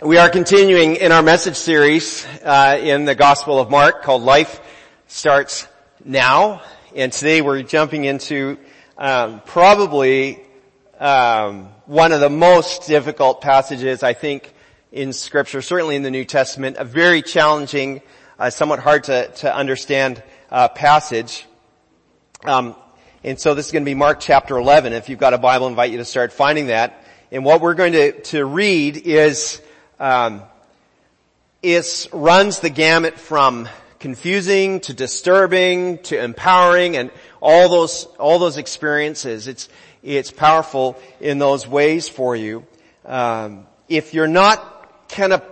We are continuing in our message series uh, in the Gospel of Mark called Life Starts Now. And today we're jumping into um, probably um, one of the most difficult passages I think in Scripture, certainly in the New Testament, a very challenging, uh, somewhat hard to, to understand uh, passage. Um, and so this is going to be Mark chapter 11. If you've got a Bible, I invite you to start finding that. And what we're going to, to read is um, it runs the gamut from confusing to disturbing to empowering and all those all those experiences. It's it's powerful in those ways for you. Um, if you're not kind of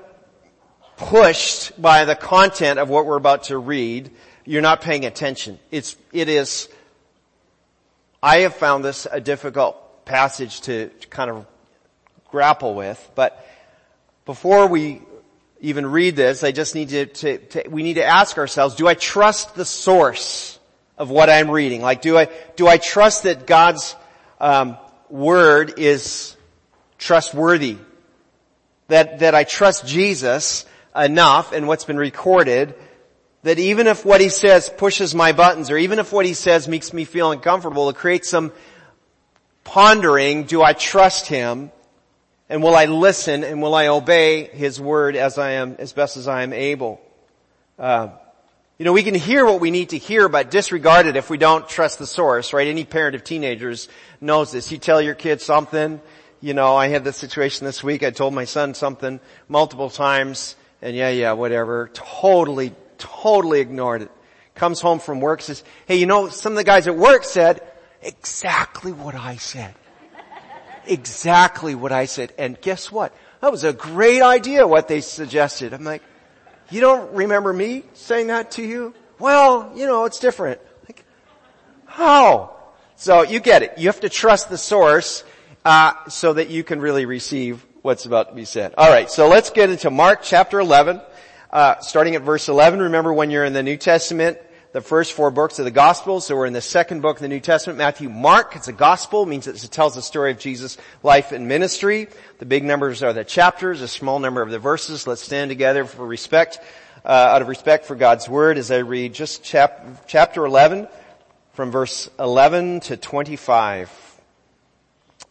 pushed by the content of what we're about to read, you're not paying attention. It's it is. I have found this a difficult passage to, to kind of grapple with, but before we even read this, I just need to, to, to, we need to ask ourselves, do I trust the source of what I'm reading? Like, do I, do I trust that God's, um, word is trustworthy? That, that I trust Jesus enough and what's been recorded that even if what he says pushes my buttons or even if what he says makes me feel uncomfortable, it creates some pondering, do I trust him? And will I listen and will I obey His word as I am, as best as I am able? Uh, you know, we can hear what we need to hear, but disregard it if we don't trust the source, right? Any parent of teenagers knows this. You tell your kid something, you know, I had this situation this week, I told my son something multiple times, and yeah, yeah, whatever, totally, totally ignored it. Comes home from work, says, hey, you know, some of the guys at work said exactly what I said exactly what I said. And guess what? That was a great idea what they suggested. I'm like, you don't remember me saying that to you? Well, you know, it's different. Like, how? So you get it. You have to trust the source, uh, so that you can really receive what's about to be said. Alright, so let's get into Mark chapter 11, uh, starting at verse 11. Remember when you're in the New Testament, the first four books of the Gospels. So we're in the second book of the New Testament, Matthew, Mark. It's a Gospel, means it tells the story of Jesus' life and ministry. The big numbers are the chapters, a small number of the verses. Let's stand together for respect, uh, out of respect for God's Word as I read just chap- chapter 11 from verse 11 to 25.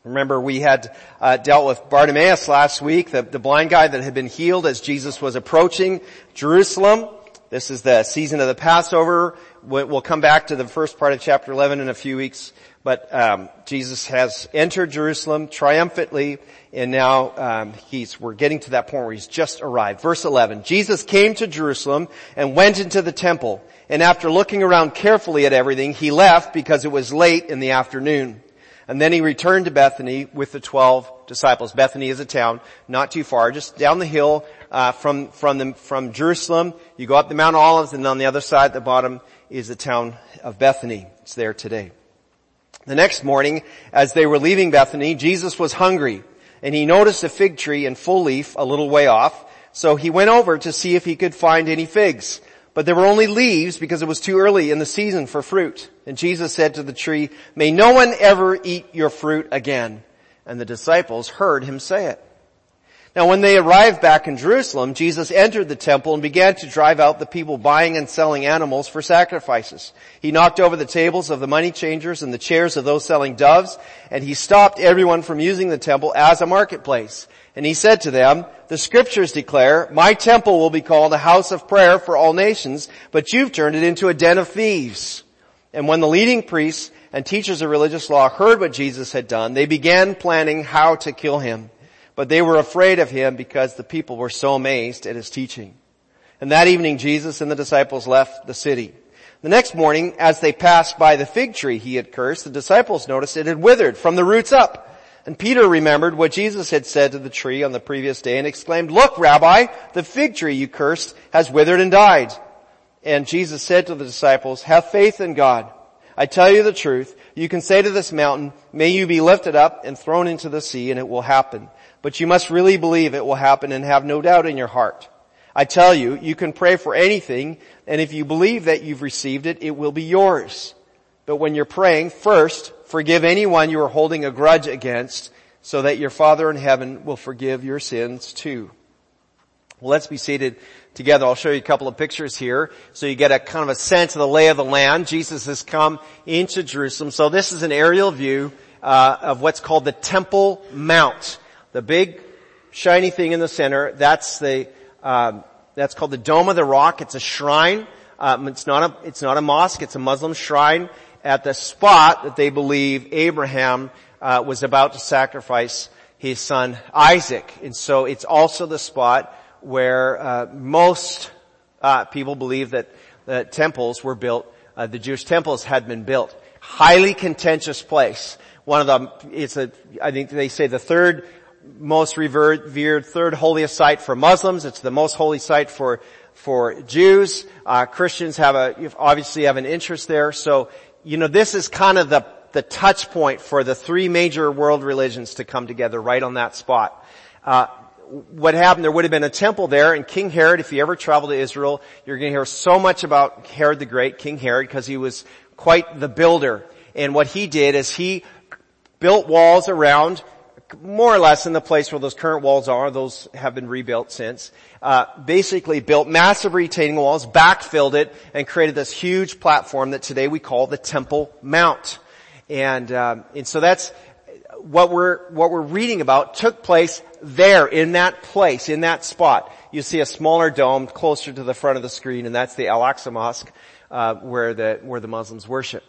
Remember, we had uh, dealt with Bartimaeus last week, the, the blind guy that had been healed as Jesus was approaching Jerusalem. This is the season of the Passover. We'll come back to the first part of chapter 11 in a few weeks. But um, Jesus has entered Jerusalem triumphantly, and now um, he's we're getting to that point where he's just arrived. Verse 11: Jesus came to Jerusalem and went into the temple, and after looking around carefully at everything, he left because it was late in the afternoon. And then he returned to Bethany with the twelve disciples. Bethany is a town not too far, just down the hill uh, from from the, from Jerusalem. You go up the Mount Olives, and on the other side, at the bottom, is the town of Bethany. It's there today. The next morning, as they were leaving Bethany, Jesus was hungry, and he noticed a fig tree in full leaf a little way off. So he went over to see if he could find any figs. But there were only leaves because it was too early in the season for fruit. And Jesus said to the tree, may no one ever eat your fruit again. And the disciples heard him say it. Now when they arrived back in Jerusalem, Jesus entered the temple and began to drive out the people buying and selling animals for sacrifices. He knocked over the tables of the money changers and the chairs of those selling doves, and he stopped everyone from using the temple as a marketplace. And he said to them, the scriptures declare, my temple will be called a house of prayer for all nations, but you've turned it into a den of thieves. And when the leading priests and teachers of religious law heard what Jesus had done, they began planning how to kill him. But they were afraid of him because the people were so amazed at his teaching. And that evening Jesus and the disciples left the city. The next morning, as they passed by the fig tree he had cursed, the disciples noticed it had withered from the roots up. And Peter remembered what Jesus had said to the tree on the previous day and exclaimed, look, Rabbi, the fig tree you cursed has withered and died. And Jesus said to the disciples, have faith in God. I tell you the truth, you can say to this mountain, may you be lifted up and thrown into the sea and it will happen. But you must really believe it will happen and have no doubt in your heart. I tell you, you can pray for anything and if you believe that you've received it, it will be yours. But when you're praying, first, forgive anyone you are holding a grudge against so that your Father in heaven will forgive your sins too. Well, let's be seated together. I'll show you a couple of pictures here so you get a kind of a sense of the lay of the land. Jesus has come into Jerusalem. So this is an aerial view uh, of what's called the Temple Mount. The big shiny thing in the center, that's the, um, that's called the Dome of the Rock. It's a shrine. Um, it's not a, it's not a mosque. It's a Muslim shrine at the spot that they believe Abraham uh, was about to sacrifice his son Isaac. And so it's also the spot where uh, most uh, people believe that the temples were built, uh, the Jewish temples had been built. Highly contentious place. One of them, it's a, I think they say the third most revered, third holiest site for Muslims. It's the most holy site for for Jews. Uh, Christians have a obviously have an interest there. So you know this is kind of the the touch point for the three major world religions to come together right on that spot. Uh, what happened, there would have been a temple there, and King Herod, if you ever travel to Israel, you're going to hear so much about Herod the Great, King Herod, because he was quite the builder. And what he did is he built walls around, more or less in the place where those current walls are, those have been rebuilt since, uh, basically built massive retaining walls, backfilled it, and created this huge platform that today we call the Temple Mount. And, um, and so that's, what we're, what we're reading about took place there, in that place, in that spot. You see a smaller dome closer to the front of the screen, and that's the Al-Aqsa Mosque, uh, where the, where the Muslims worship.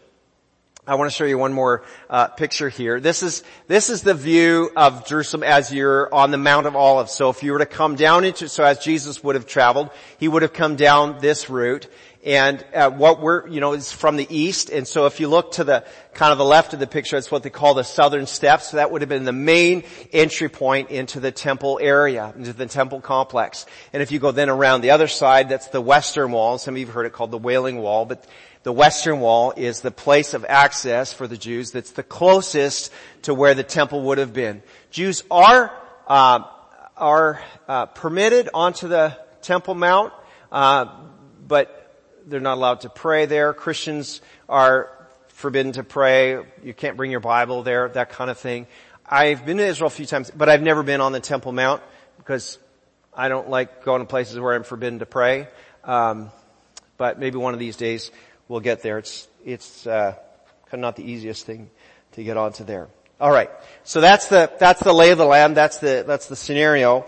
I want to show you one more uh, picture here. This is this is the view of Jerusalem as you're on the Mount of Olives. So if you were to come down into so as Jesus would have traveled, he would have come down this route, and uh, what we're, you know, is from the east. And so if you look to the kind of the left of the picture, it's what they call the southern steps. So that would have been the main entry point into the temple area, into the temple complex. And if you go then around the other side, that's the western wall. Some of you have heard it called the Wailing Wall, but the western wall is the place of access for the Jews that's the closest to where the temple would have been. Jews are, uh, are uh, permitted onto the Temple Mount, uh, but they're not allowed to pray there. Christians are forbidden to pray. You can't bring your Bible there, that kind of thing. I've been to Israel a few times, but I've never been on the Temple Mount because I don't like going to places where I'm forbidden to pray. Um, but maybe one of these days we'll get there. It's it's uh, kind of not the easiest thing to get onto there. All right, so that's the that's the lay of the land. That's the that's the scenario.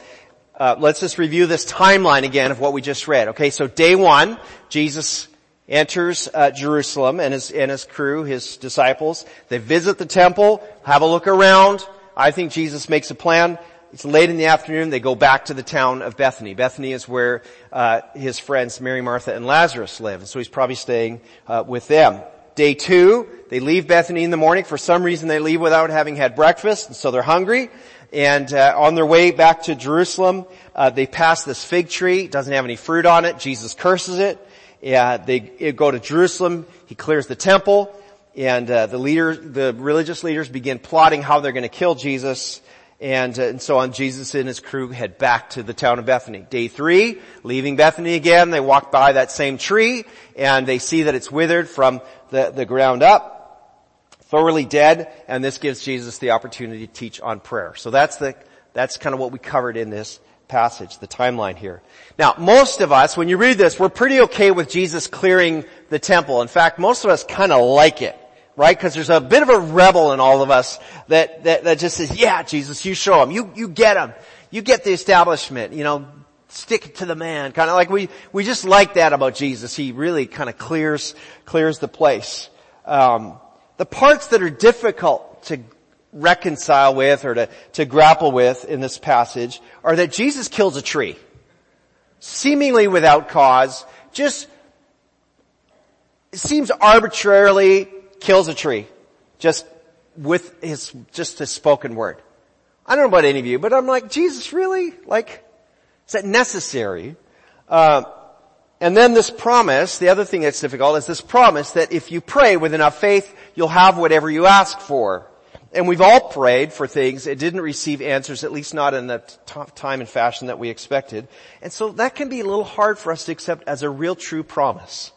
Uh, let's just review this timeline again of what we just read. Okay, so day one, Jesus enters uh, Jerusalem and his and his crew, his disciples. They visit the temple, have a look around. I think Jesus makes a plan. It's late in the afternoon. They go back to the town of Bethany. Bethany is where uh, his friends Mary, Martha, and Lazarus live, and so he's probably staying uh, with them. Day two, they leave Bethany in the morning. For some reason, they leave without having had breakfast, and so they're hungry. And uh, on their way back to Jerusalem, uh, they pass this fig tree. It doesn't have any fruit on it. Jesus curses it. They go to Jerusalem. He clears the temple, and uh, the leader, the religious leaders, begin plotting how they're going to kill Jesus. And, uh, and so on, Jesus and his crew head back to the town of Bethany. Day three, leaving Bethany again, they walk by that same tree, and they see that it's withered from the, the ground up thoroughly dead, and this gives Jesus the opportunity to teach on prayer. So that's the, that's kind of what we covered in this passage, the timeline here. Now, most of us, when you read this, we're pretty okay with Jesus clearing the temple. In fact, most of us kind of like it, right? Because there's a bit of a rebel in all of us that, that, that just says, yeah, Jesus, you show him. You, you get him. You get the establishment, you know, stick to the man. Kind of like we, we just like that about Jesus. He really kind of clears, clears the place. Um, the parts that are difficult to reconcile with or to, to grapple with in this passage are that Jesus kills a tree. Seemingly without cause, just seems arbitrarily kills a tree. Just with his, just his spoken word. I don't know about any of you, but I'm like, Jesus really? Like, is that necessary? Uh, and then this promise, the other thing that's difficult is this promise that if you pray with enough faith, you'll have whatever you ask for. And we've all prayed for things. It didn't receive answers, at least not in the t- time and fashion that we expected. And so that can be a little hard for us to accept as a real true promise.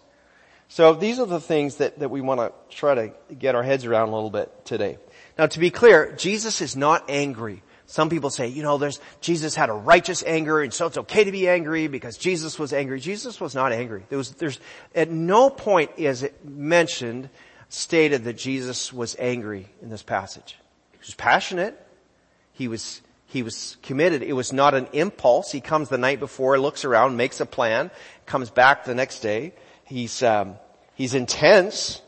So these are the things that, that we want to try to get our heads around a little bit today. Now to be clear, Jesus is not angry. Some people say, you know, there's, Jesus had a righteous anger and so it's okay to be angry because Jesus was angry. Jesus was not angry. There was, there's, at no point is it mentioned, stated that Jesus was angry in this passage. He was passionate. He was, he was committed. It was not an impulse. He comes the night before, looks around, makes a plan, comes back the next day. He's, um, he's intense,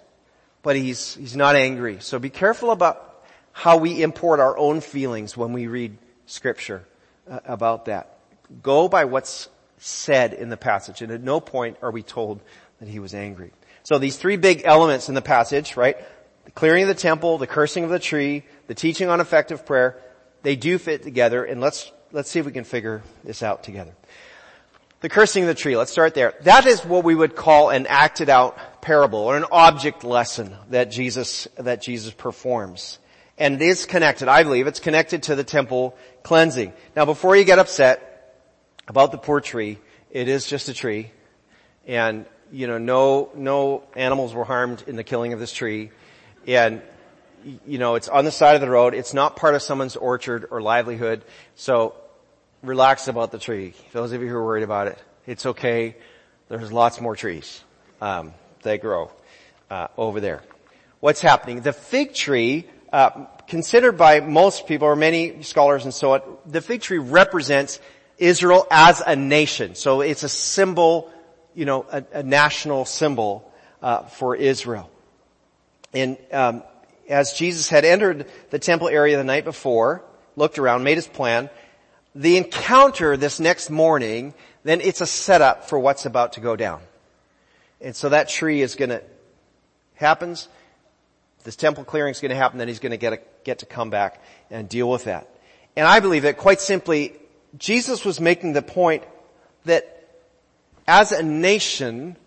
but he's, he's not angry. So be careful about how we import our own feelings when we read scripture uh, about that. Go by what's said in the passage and at no point are we told that he was angry. So these three big elements in the passage, right? The clearing of the temple, the cursing of the tree, the teaching on effective prayer, they do fit together and let's, let's see if we can figure this out together. The cursing of the tree, let's start there. That is what we would call an acted out parable or an object lesson that Jesus, that Jesus performs. And it is connected, I believe, it's connected to the temple cleansing. Now before you get upset about the poor tree, it is just a tree. And, you know, no, no animals were harmed in the killing of this tree. And, you know, it's on the side of the road. It's not part of someone's orchard or livelihood. So relax about the tree. Those of you who are worried about it, it's okay. There's lots more trees. Um, they grow, uh, over there. What's happening? The fig tree uh, considered by most people or many scholars and so on, the fig tree represents Israel as a nation. So it's a symbol, you know, a, a national symbol uh, for Israel. And um, as Jesus had entered the temple area the night before, looked around, made his plan, the encounter this next morning, then it's a setup for what's about to go down. And so that tree is gonna, happens, this temple clearing is going to happen, then he's going to get, a, get to come back and deal with that. And I believe that quite simply, Jesus was making the point that as a nation,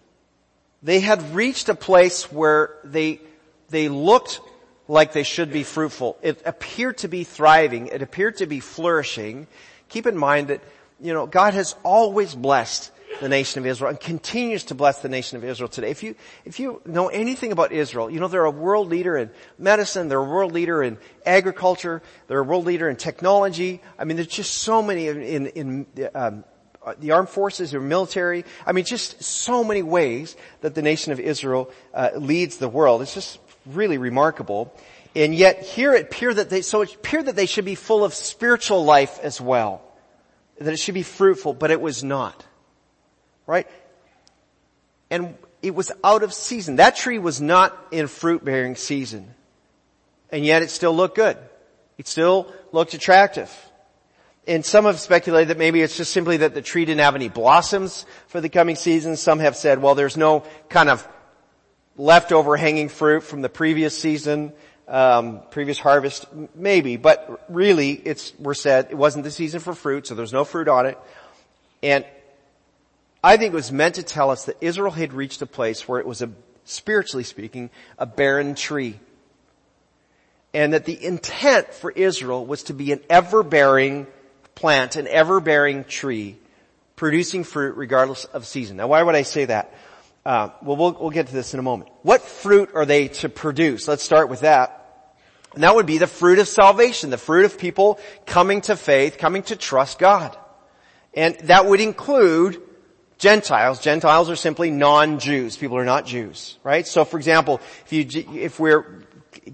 they had reached a place where they, they looked like they should be fruitful. It appeared to be thriving. It appeared to be flourishing. Keep in mind that, you know, God has always blessed the nation of Israel and continues to bless the nation of Israel today. If you, if you know anything about Israel, you know they're a world leader in medicine, they're a world leader in agriculture, they're a world leader in technology. I mean, there's just so many in, in, um, the armed forces or military. I mean, just so many ways that the nation of Israel uh, leads the world. It's just really remarkable. And yet here it appeared that they, so it appeared that they should be full of spiritual life as well. That it should be fruitful, but it was not right? And it was out of season. That tree was not in fruit bearing season. And yet it still looked good. It still looked attractive. And some have speculated that maybe it's just simply that the tree didn't have any blossoms for the coming season. Some have said, well, there's no kind of leftover hanging fruit from the previous season, um, previous harvest. Maybe, but really, it's we're said it wasn't the season for fruit, so there's no fruit on it. And I think it was meant to tell us that Israel had reached a place where it was a, spiritually speaking, a barren tree. And that the intent for Israel was to be an ever-bearing plant, an ever-bearing tree, producing fruit regardless of season. Now why would I say that? Uh, well, well, we'll get to this in a moment. What fruit are they to produce? Let's start with that. And that would be the fruit of salvation, the fruit of people coming to faith, coming to trust God. And that would include Gentiles. Gentiles are simply non-Jews. People are not Jews, right? So for example, if you, if we're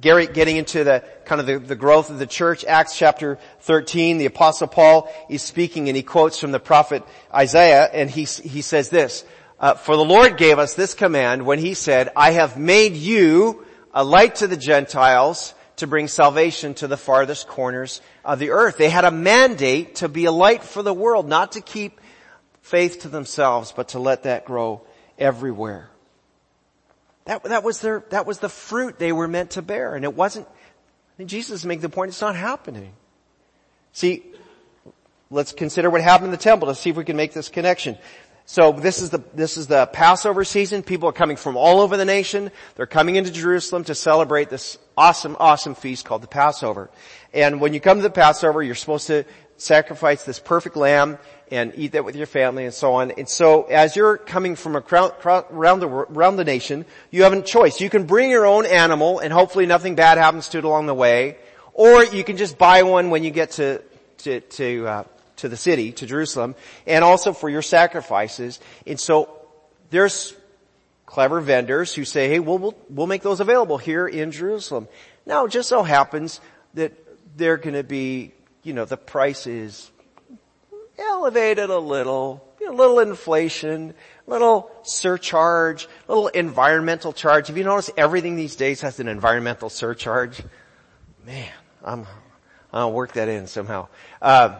getting into the kind of the, the, growth of the church, Acts chapter 13, the apostle Paul is speaking and he quotes from the prophet Isaiah and he, he says this, uh, for the Lord gave us this command when he said, I have made you a light to the Gentiles to bring salvation to the farthest corners of the earth. They had a mandate to be a light for the world, not to keep faith to themselves, but to let that grow everywhere. That, that was their, that was the fruit they were meant to bear. And it wasn't, Jesus made the point it's not happening. See, let's consider what happened in the temple to see if we can make this connection. So this is the, this is the Passover season. People are coming from all over the nation. They're coming into Jerusalem to celebrate this awesome, awesome feast called the Passover. And when you come to the Passover, you're supposed to sacrifice this perfect lamb and eat that with your family and so on. And so as you're coming from around the, around the nation, you have a choice. You can bring your own animal and hopefully nothing bad happens to it along the way, or you can just buy one when you get to, to, to, uh, to the city, to Jerusalem, and also for your sacrifices. And so there's clever vendors who say, hey, we'll, we'll, we'll make those available here in Jerusalem. Now, it just so happens that they're going to be, you know, the price is elevated a little, a little inflation, a little surcharge, a little environmental charge. Have you noticed everything these days has an environmental surcharge? Man, I'm, I'll work that in somehow. Uh,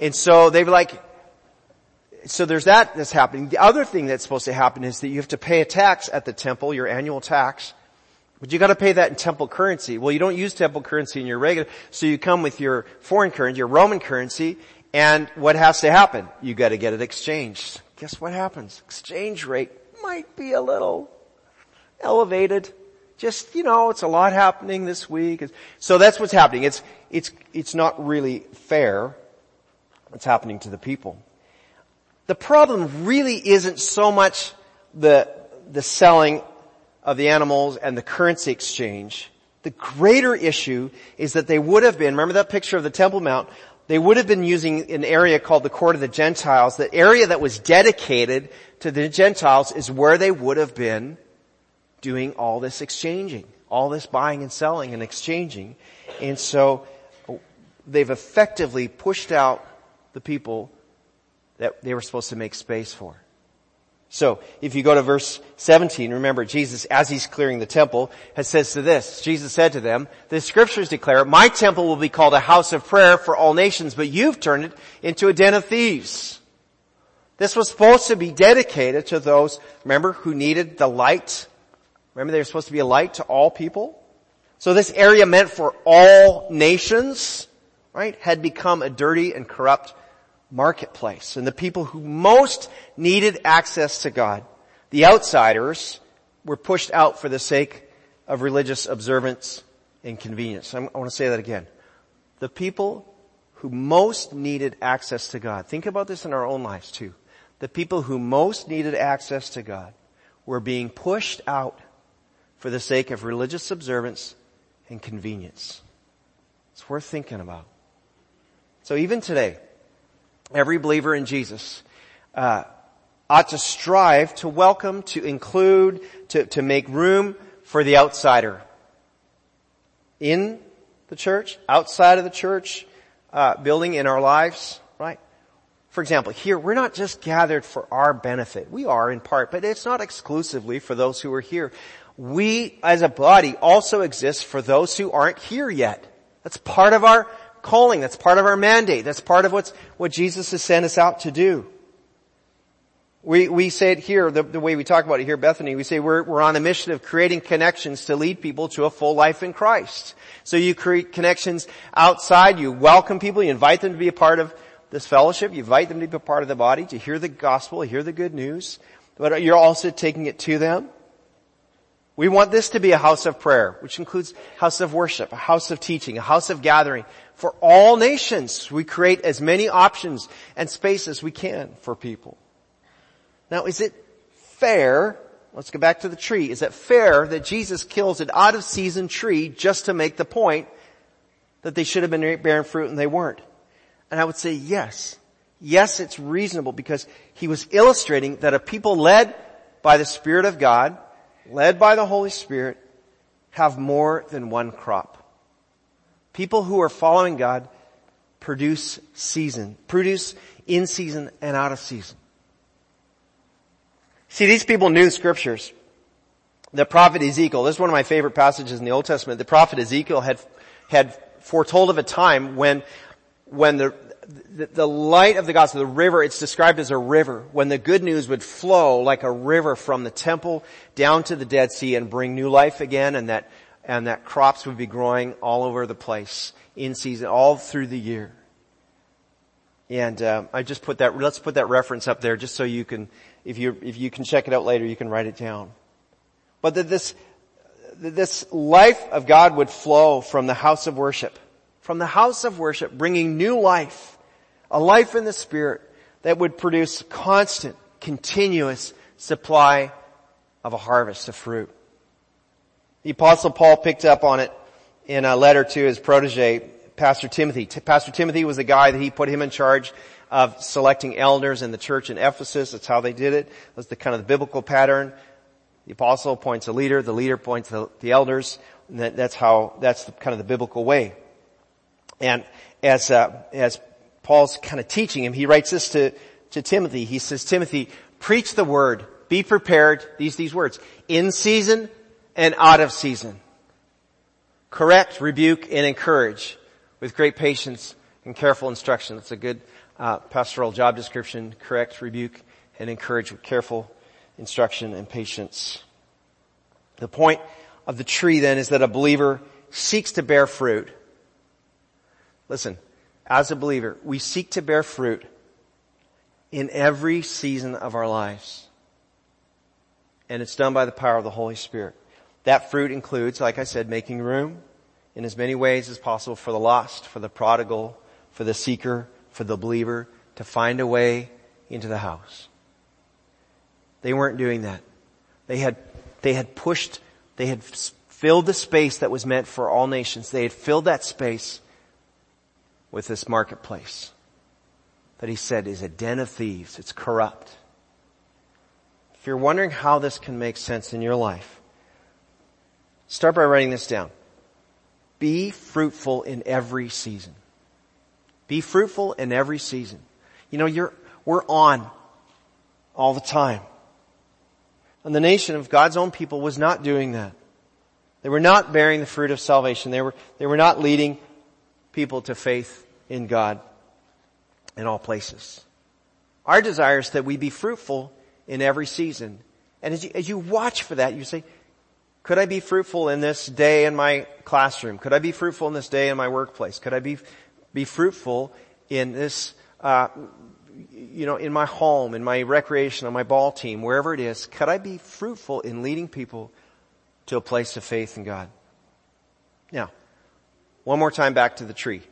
and so they were like, so there's that that's happening. The other thing that's supposed to happen is that you have to pay a tax at the temple, your annual tax. But you gotta pay that in temple currency. Well, you don't use temple currency in your regular, so you come with your foreign currency, your Roman currency, and what has to happen? You gotta get it exchanged. Guess what happens? Exchange rate might be a little elevated. Just, you know, it's a lot happening this week. So that's what's happening. It's, it's, it's not really fair what's happening to the people. The problem really isn't so much the, the selling of the animals and the currency exchange. The greater issue is that they would have been, remember that picture of the Temple Mount? They would have been using an area called the Court of the Gentiles. The area that was dedicated to the Gentiles is where they would have been doing all this exchanging, all this buying and selling and exchanging. And so they've effectively pushed out the people that they were supposed to make space for. So, if you go to verse 17, remember Jesus, as he's clearing the temple, has says to this, Jesus said to them, the scriptures declare, my temple will be called a house of prayer for all nations, but you've turned it into a den of thieves. This was supposed to be dedicated to those, remember, who needed the light. Remember they were supposed to be a light to all people? So this area meant for all nations, right, had become a dirty and corrupt marketplace and the people who most needed access to God, the outsiders, were pushed out for the sake of religious observance and convenience. I want to say that again. The people who most needed access to God, think about this in our own lives too. The people who most needed access to God were being pushed out for the sake of religious observance and convenience. It's worth thinking about. So even today, every believer in Jesus uh, ought to strive to welcome, to include, to, to make room for the outsider in the church, outside of the church, uh, building in our lives, right? For example, here we're not just gathered for our benefit. We are in part, but it's not exclusively for those who are here. We, as a body, also exist for those who aren't here yet. That's part of our calling. That's part of our mandate. That's part of what's, what Jesus has sent us out to do. We, we say it here, the, the way we talk about it here, Bethany, we say we're, we're on a mission of creating connections to lead people to a full life in Christ. So you create connections outside, you welcome people, you invite them to be a part of this fellowship, you invite them to be a part of the body, to hear the gospel, hear the good news, but you're also taking it to them. We want this to be a house of prayer, which includes house of worship, a house of teaching, a house of gathering for all nations. We create as many options and space as we can for people. Now is it fair, let's go back to the tree, is it fair that Jesus kills an out of season tree just to make the point that they should have been bearing fruit and they weren't? And I would say yes. Yes, it's reasonable because he was illustrating that a people led by the Spirit of God led by the Holy Spirit, have more than one crop. People who are following God produce season, produce in season and out of season. See, these people knew scriptures. The prophet Ezekiel, this is one of my favorite passages in the Old Testament. The prophet Ezekiel had, had foretold of a time when, when the, the, the light of the gospel, the river, it's described as a river, when the good news would flow like a river from the temple down to the Dead Sea and bring new life again and that, and that crops would be growing all over the place in season, all through the year. And um, I just put that. Let's put that reference up there, just so you can, if you if you can check it out later, you can write it down. But that this this life of God would flow from the house of worship, from the house of worship, bringing new life a life in the Spirit that would produce constant, continuous supply of a harvest of fruit. The apostle Paul picked up on it in a letter to his protege, Pastor Timothy. T- Pastor Timothy was the guy that he put him in charge of selecting elders in the church in Ephesus. That's how they did it. That's the kind of the biblical pattern. The apostle appoints a leader, the leader appoints the, the elders, that, that's how, that's the, kind of the biblical way. And as, uh, as Paul's kind of teaching him, he writes this to, to Timothy. He says, Timothy, preach the word, be prepared, these, these words, in season and out of season. Correct, rebuke, and encourage with great patience and careful instruction. That's a good uh, pastoral job description. Correct, rebuke, and encourage with careful instruction and patience. The point of the tree then is that a believer seeks to bear fruit. Listen, as a believer, we seek to bear fruit in every season of our lives. And it's done by the power of the Holy Spirit. That fruit includes, like I said, making room in as many ways as possible for the lost, for the prodigal, for the seeker, for the believer to find a way into the house. They weren't doing that. They had, they had pushed, they had filled the space that was meant for all nations. They had filled that space with this marketplace that he said is a den of thieves. It's corrupt. If you're wondering how this can make sense in your life, start by writing this down. Be fruitful in every season. Be fruitful in every season. You know, you're, we're on all the time. And the nation of God's own people was not doing that. They were not bearing the fruit of salvation. They were, they were not leading people to faith in God in all places. Our desire is that we be fruitful in every season. And as you, as you watch for that, you say, could I be fruitful in this day in my classroom? Could I be fruitful in this day in my workplace? Could I be, be fruitful in this, uh, you know, in my home, in my recreation, on my ball team, wherever it is, could I be fruitful in leading people to a place of faith in God? Now, one more time back to the tree.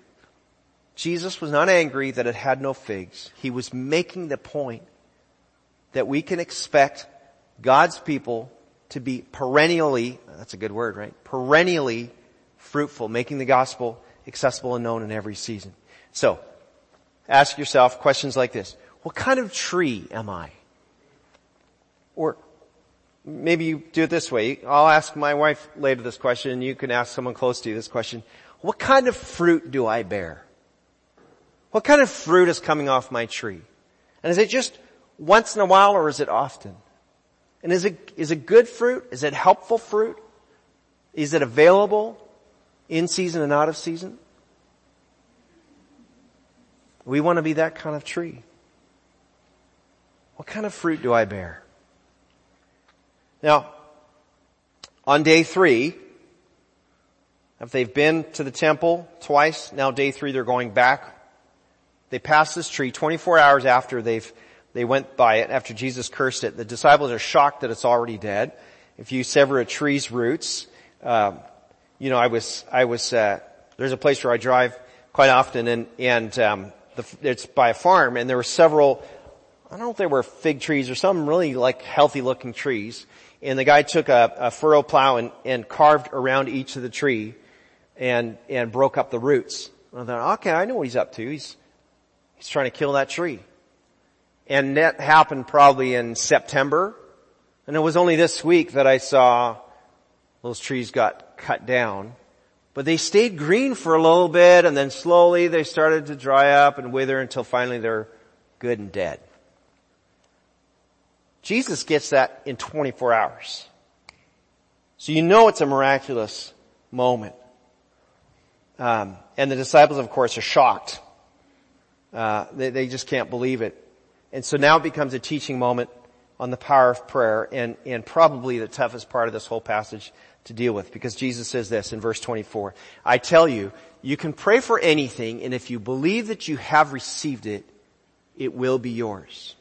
Jesus was not angry that it had no figs. He was making the point that we can expect God's people to be perennially, that's a good word, right? Perennially fruitful, making the gospel accessible and known in every season. So, Ask yourself questions like this. What kind of tree am I? Or maybe you do it this way. I'll ask my wife later this question and you can ask someone close to you this question. What kind of fruit do I bear? What kind of fruit is coming off my tree? And is it just once in a while or is it often? And is it, is it good fruit? Is it helpful fruit? Is it available in season and out of season? We want to be that kind of tree. What kind of fruit do I bear? Now, on day three, if they've been to the temple twice, now day three they're going back. They pass this tree 24 hours after they've, they went by it, after Jesus cursed it. The disciples are shocked that it's already dead. If you sever a tree's roots, uh, you know, I was, I was, uh, there's a place where I drive quite often and, and, um, the, it's by a farm and there were several, I don't know if they were fig trees or some really like healthy looking trees. And the guy took a, a furrow plow and, and carved around each of the tree and, and broke up the roots. And I thought, okay, I know what he's up to. He's, he's trying to kill that tree. And that happened probably in September. And it was only this week that I saw those trees got cut down. But they stayed green for a little bit and then slowly they started to dry up and wither until finally they're good and dead. Jesus gets that in 24 hours. So you know it's a miraculous moment. Um, and the disciples, of course, are shocked. Uh, they, they just can't believe it. And so now it becomes a teaching moment on the power of prayer and, and probably the toughest part of this whole passage to deal with because Jesus says this in verse 24. I tell you, you can pray for anything and if you believe that you have received it, it will be yours.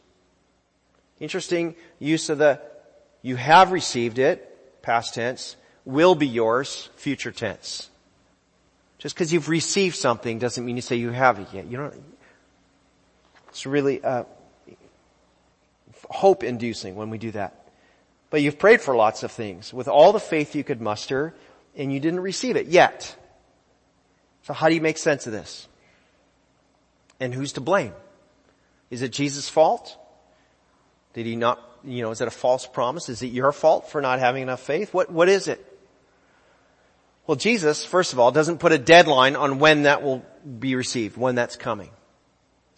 Interesting use of the you have received it, past tense, will be yours, future tense. Just because you've received something doesn't mean you say you have it yet. You don't, it's really, uh, hope inducing when we do that. But you've prayed for lots of things with all the faith you could muster and you didn't receive it yet. So how do you make sense of this? And who's to blame? Is it Jesus' fault? Did he not, you know, is it a false promise? Is it your fault for not having enough faith? What, what is it? Well, Jesus, first of all, doesn't put a deadline on when that will be received, when that's coming.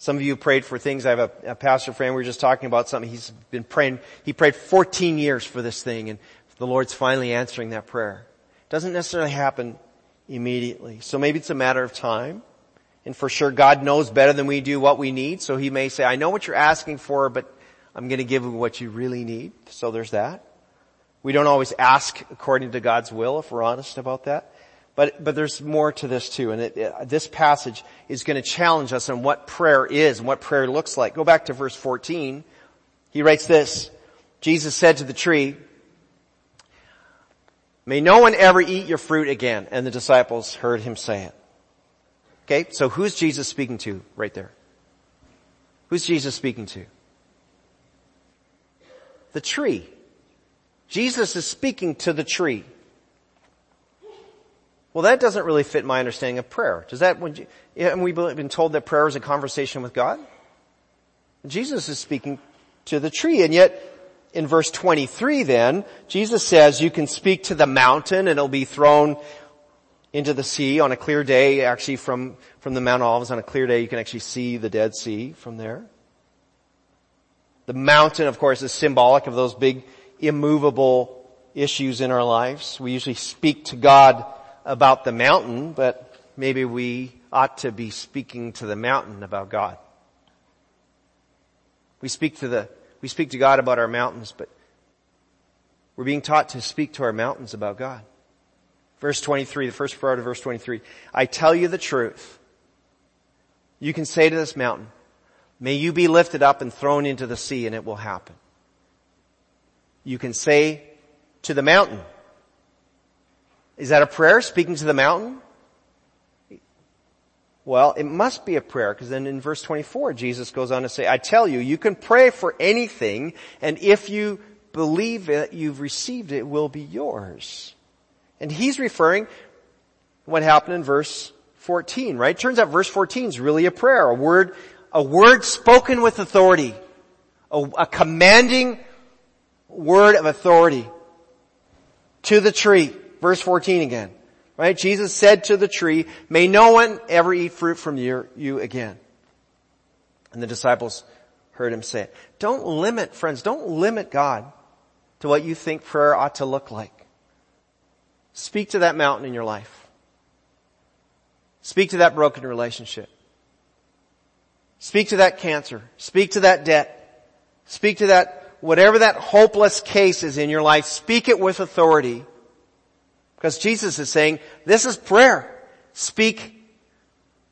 Some of you prayed for things. I have a, a, pastor friend. We were just talking about something. He's been praying. He prayed 14 years for this thing and the Lord's finally answering that prayer. Doesn't necessarily happen immediately. So maybe it's a matter of time. And for sure God knows better than we do what we need. So he may say, I know what you're asking for, but I'm going to give you what you really need. So there's that. We don't always ask according to God's will if we're honest about that. But, but there's more to this too. And it, it, this passage is going to challenge us on what prayer is and what prayer looks like. Go back to verse 14. He writes this. Jesus said to the tree, may no one ever eat your fruit again. And the disciples heard him say it. Okay, so who's Jesus speaking to right there? Who's Jesus speaking to? The tree. Jesus is speaking to the tree. Well, that doesn't really fit my understanding of prayer. Does that, when, and we've been told that prayer is a conversation with God? Jesus is speaking to the tree, and yet in verse 23 then, Jesus says you can speak to the mountain and it'll be thrown into the sea on a clear day, actually from, from the Mount Olives on a clear day you can actually see the Dead Sea from there. The mountain, of course, is symbolic of those big immovable issues in our lives. We usually speak to God about the mountain, but maybe we ought to be speaking to the mountain about God. We speak to the, we speak to God about our mountains, but we're being taught to speak to our mountains about God. Verse 23, the first part of verse 23. I tell you the truth. You can say to this mountain, may you be lifted up and thrown into the sea and it will happen. You can say to the mountain, is that a prayer, speaking to the mountain? Well, it must be a prayer because then in verse 24 Jesus goes on to say, I tell you, you can pray for anything and if you believe it, you've received it, it will be yours. And he's referring what happened in verse 14, right? Turns out verse 14 is really a prayer, a word, a word spoken with authority, a, a commanding word of authority to the tree. Verse 14 again. Right? Jesus said to the tree, may no one ever eat fruit from you, you again. And the disciples heard him say it. Don't limit, friends, don't limit God to what you think prayer ought to look like. Speak to that mountain in your life. Speak to that broken relationship. Speak to that cancer. Speak to that debt. Speak to that, whatever that hopeless case is in your life, speak it with authority because Jesus is saying, this is prayer. Speak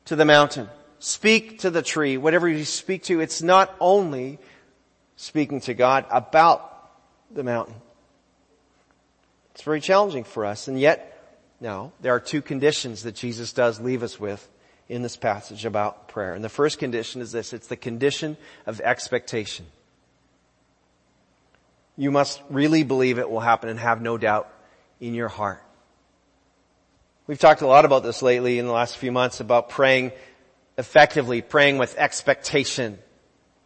to the mountain. Speak to the tree. Whatever you speak to, it's not only speaking to God about the mountain. It's very challenging for us. And yet, now, there are two conditions that Jesus does leave us with in this passage about prayer. And the first condition is this. It's the condition of expectation. You must really believe it will happen and have no doubt in your heart. We've talked a lot about this lately in the last few months about praying effectively, praying with expectation,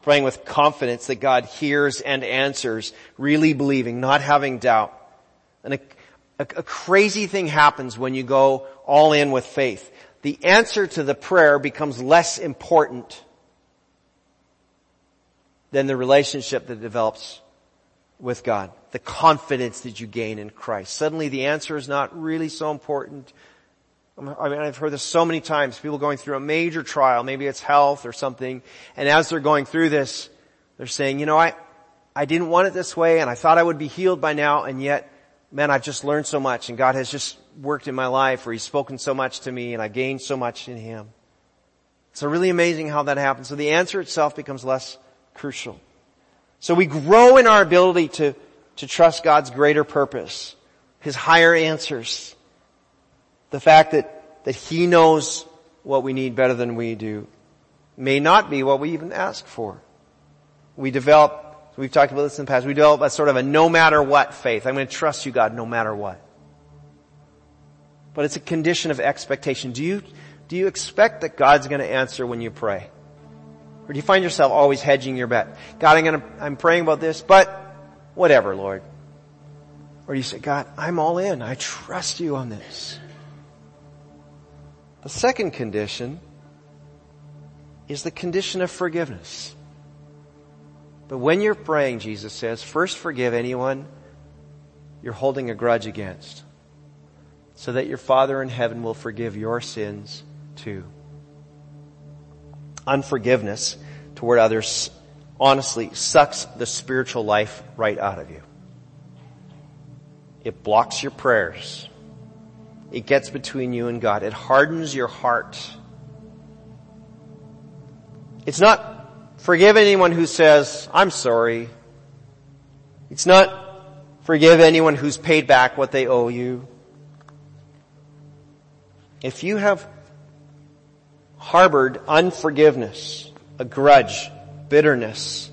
praying with confidence that God hears and answers, really believing, not having doubt. And a, a, a crazy thing happens when you go all in with faith. The answer to the prayer becomes less important than the relationship that develops with God. The confidence that you gain in Christ. Suddenly the answer is not really so important. I mean, I've heard this so many times, people going through a major trial, maybe it's health or something, and as they're going through this, they're saying, you know, I, I didn't want it this way and I thought I would be healed by now and yet, man, I've just learned so much and God has just worked in my life or He's spoken so much to me and I've gained so much in Him. It's really amazing how that happens. So the answer itself becomes less crucial. So we grow in our ability to, to trust God's greater purpose, His higher answers. The fact that, that He knows what we need better than we do may not be what we even ask for. We develop, we've talked about this in the past, we develop a sort of a no matter what faith. I'm going to trust you God no matter what. But it's a condition of expectation. Do you, Do you expect that God's going to answer when you pray? Or do you find yourself always hedging your bet? God, I'm to, I'm praying about this, but whatever, Lord. Or do you say, God, I'm all in. I trust you on this. The second condition is the condition of forgiveness. But when you're praying, Jesus says, first forgive anyone you're holding a grudge against so that your Father in heaven will forgive your sins too. Unforgiveness toward others honestly sucks the spiritual life right out of you. It blocks your prayers. It gets between you and God. It hardens your heart. It's not forgive anyone who says, I'm sorry. It's not forgive anyone who's paid back what they owe you. If you have harbored unforgiveness, a grudge, bitterness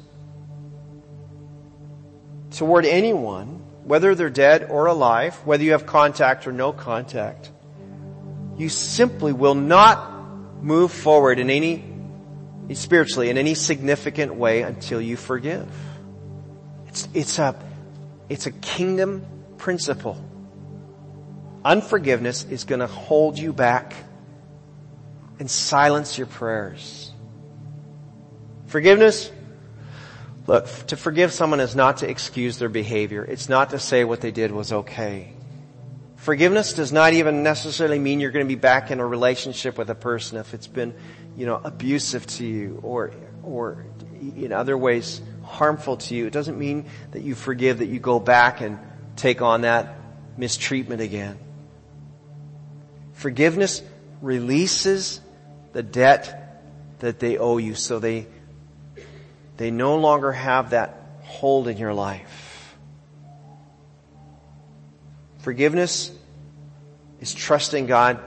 toward anyone, whether they're dead or alive, whether you have contact or no contact, you simply will not move forward in any, spiritually, in any significant way until you forgive. It's, it's a, it's a kingdom principle. Unforgiveness is going to hold you back and silence your prayers. Forgiveness Look, to forgive someone is not to excuse their behavior. It's not to say what they did was okay. Forgiveness does not even necessarily mean you're going to be back in a relationship with a person if it's been, you know, abusive to you or, or in other ways harmful to you. It doesn't mean that you forgive that you go back and take on that mistreatment again. Forgiveness releases the debt that they owe you so they they no longer have that hold in your life. Forgiveness is trusting God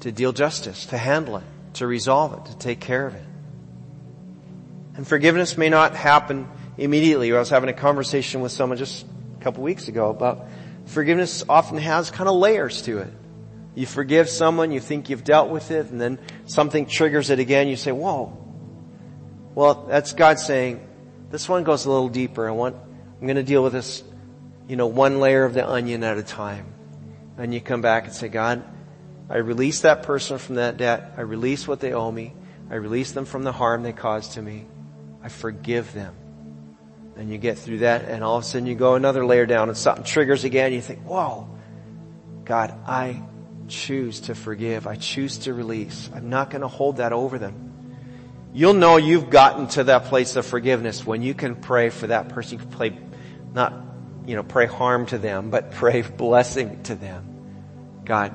to deal justice, to handle it, to resolve it, to take care of it. And forgiveness may not happen immediately. I was having a conversation with someone just a couple weeks ago about forgiveness often has kind of layers to it. You forgive someone, you think you've dealt with it, and then something triggers it again. You say, whoa, well, that's God saying, this one goes a little deeper. I want, I'm going to deal with this, you know, one layer of the onion at a time. And you come back and say, God, I release that person from that debt. I release what they owe me. I release them from the harm they caused to me. I forgive them. And you get through that and all of a sudden you go another layer down and something triggers again. You think, whoa, God, I choose to forgive. I choose to release. I'm not going to hold that over them. You'll know you've gotten to that place of forgiveness when you can pray for that person. You can pray, not, you know, pray harm to them, but pray blessing to them. God,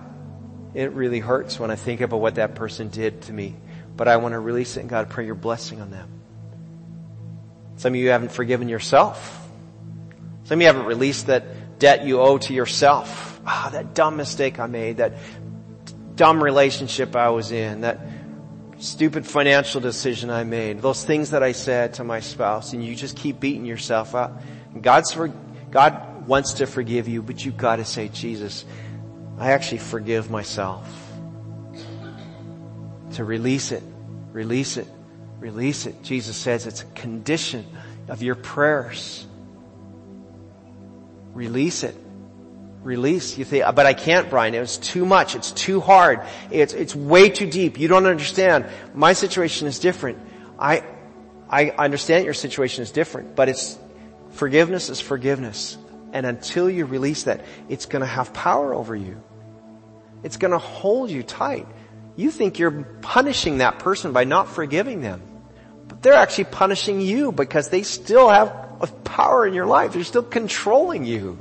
it really hurts when I think about what that person did to me, but I want to release it and God, pray your blessing on them. Some of you haven't forgiven yourself. Some of you haven't released that debt you owe to yourself. Ah, that dumb mistake I made, that dumb relationship I was in, that stupid financial decision I made, those things that I said to my spouse, and you just keep beating yourself up. God's for, God wants to forgive you, but you've got to say, Jesus, I actually forgive myself. To release it, release it, release it. Jesus says it's a condition of your prayers. Release it release. You think, but I can't, Brian. It was too much. It's too hard. It's, it's way too deep. You don't understand. My situation is different. I, I understand your situation is different, but it's, forgiveness is forgiveness. And until you release that, it's gonna have power over you. It's gonna hold you tight. You think you're punishing that person by not forgiving them. But they're actually punishing you because they still have power in your life. They're still controlling you.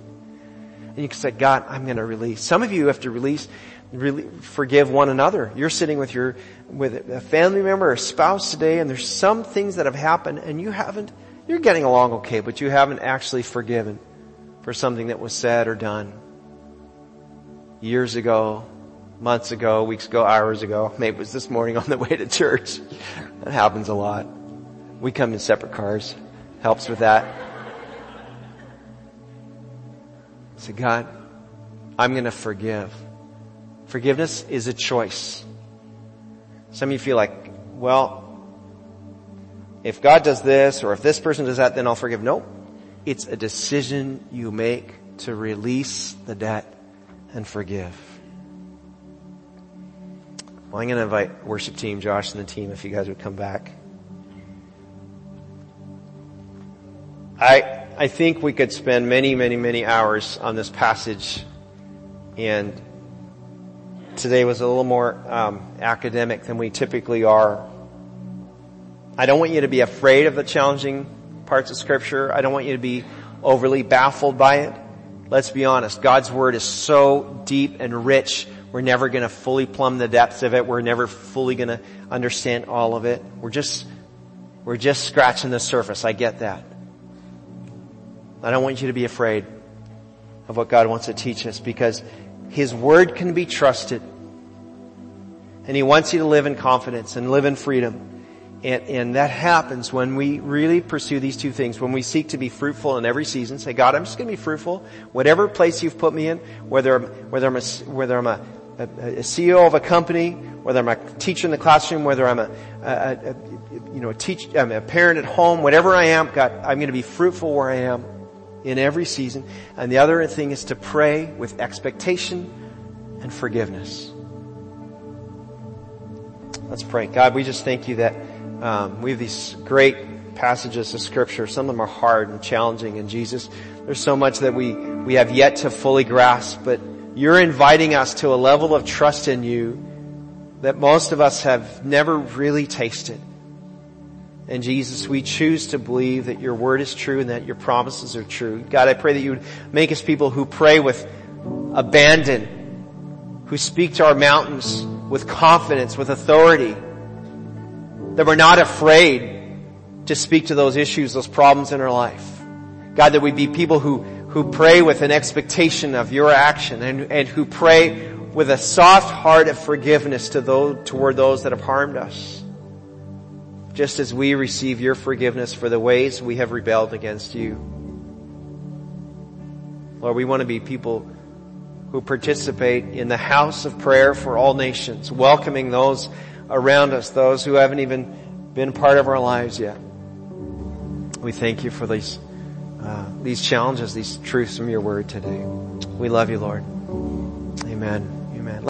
And you can say, God, I'm going to release. Some of you have to release, really forgive one another. You're sitting with your, with a family member or a spouse today and there's some things that have happened and you haven't, you're getting along okay, but you haven't actually forgiven for something that was said or done years ago, months ago, weeks ago, hours ago. Maybe it was this morning on the way to church. That happens a lot. We come in separate cars. Helps with that. Say, God, I'm going to forgive. Forgiveness is a choice. Some of you feel like, well, if God does this or if this person does that, then I'll forgive. No. It's a decision you make to release the debt and forgive. Well, I'm going to invite worship team, Josh and the team, if you guys would come back. I, I think we could spend many, many, many hours on this passage and today was a little more um, academic than we typically are. I don't want you to be afraid of the challenging parts of scripture. I don't want you to be overly baffled by it. Let's be honest. God's word is so deep and rich. We're never going to fully plumb the depths of it. We're never fully going to understand all of it. We're just, we're just scratching the surface. I get that. I don't want you to be afraid of what God wants to teach us because His Word can be trusted. And He wants you to live in confidence and live in freedom. And, and, that happens when we really pursue these two things. When we seek to be fruitful in every season, say, God, I'm just going to be fruitful. Whatever place you've put me in, whether, whether I'm, a, whether I'm a, a, a CEO of a company, whether I'm a teacher in the classroom, whether I'm a, a you know, a, teach, I'm a parent at home, whatever I am, God, I'm going to be fruitful where I am in every season. And the other thing is to pray with expectation and forgiveness. Let's pray. God, we just thank you that um, we have these great passages of scripture. Some of them are hard and challenging in Jesus. There's so much that we, we have yet to fully grasp, but you're inviting us to a level of trust in you that most of us have never really tasted. And Jesus, we choose to believe that your word is true and that your promises are true. God, I pray that you would make us people who pray with abandon, who speak to our mountains with confidence, with authority, that we're not afraid to speak to those issues, those problems in our life. God, that we be people who, who pray with an expectation of your action and, and who pray with a soft heart of forgiveness to those, toward those that have harmed us. Just as we receive your forgiveness for the ways we have rebelled against you. Lord, we want to be people who participate in the house of prayer for all nations, welcoming those around us, those who haven't even been part of our lives yet. We thank you for these, uh, these challenges, these truths from your word today. We love you, Lord. Amen.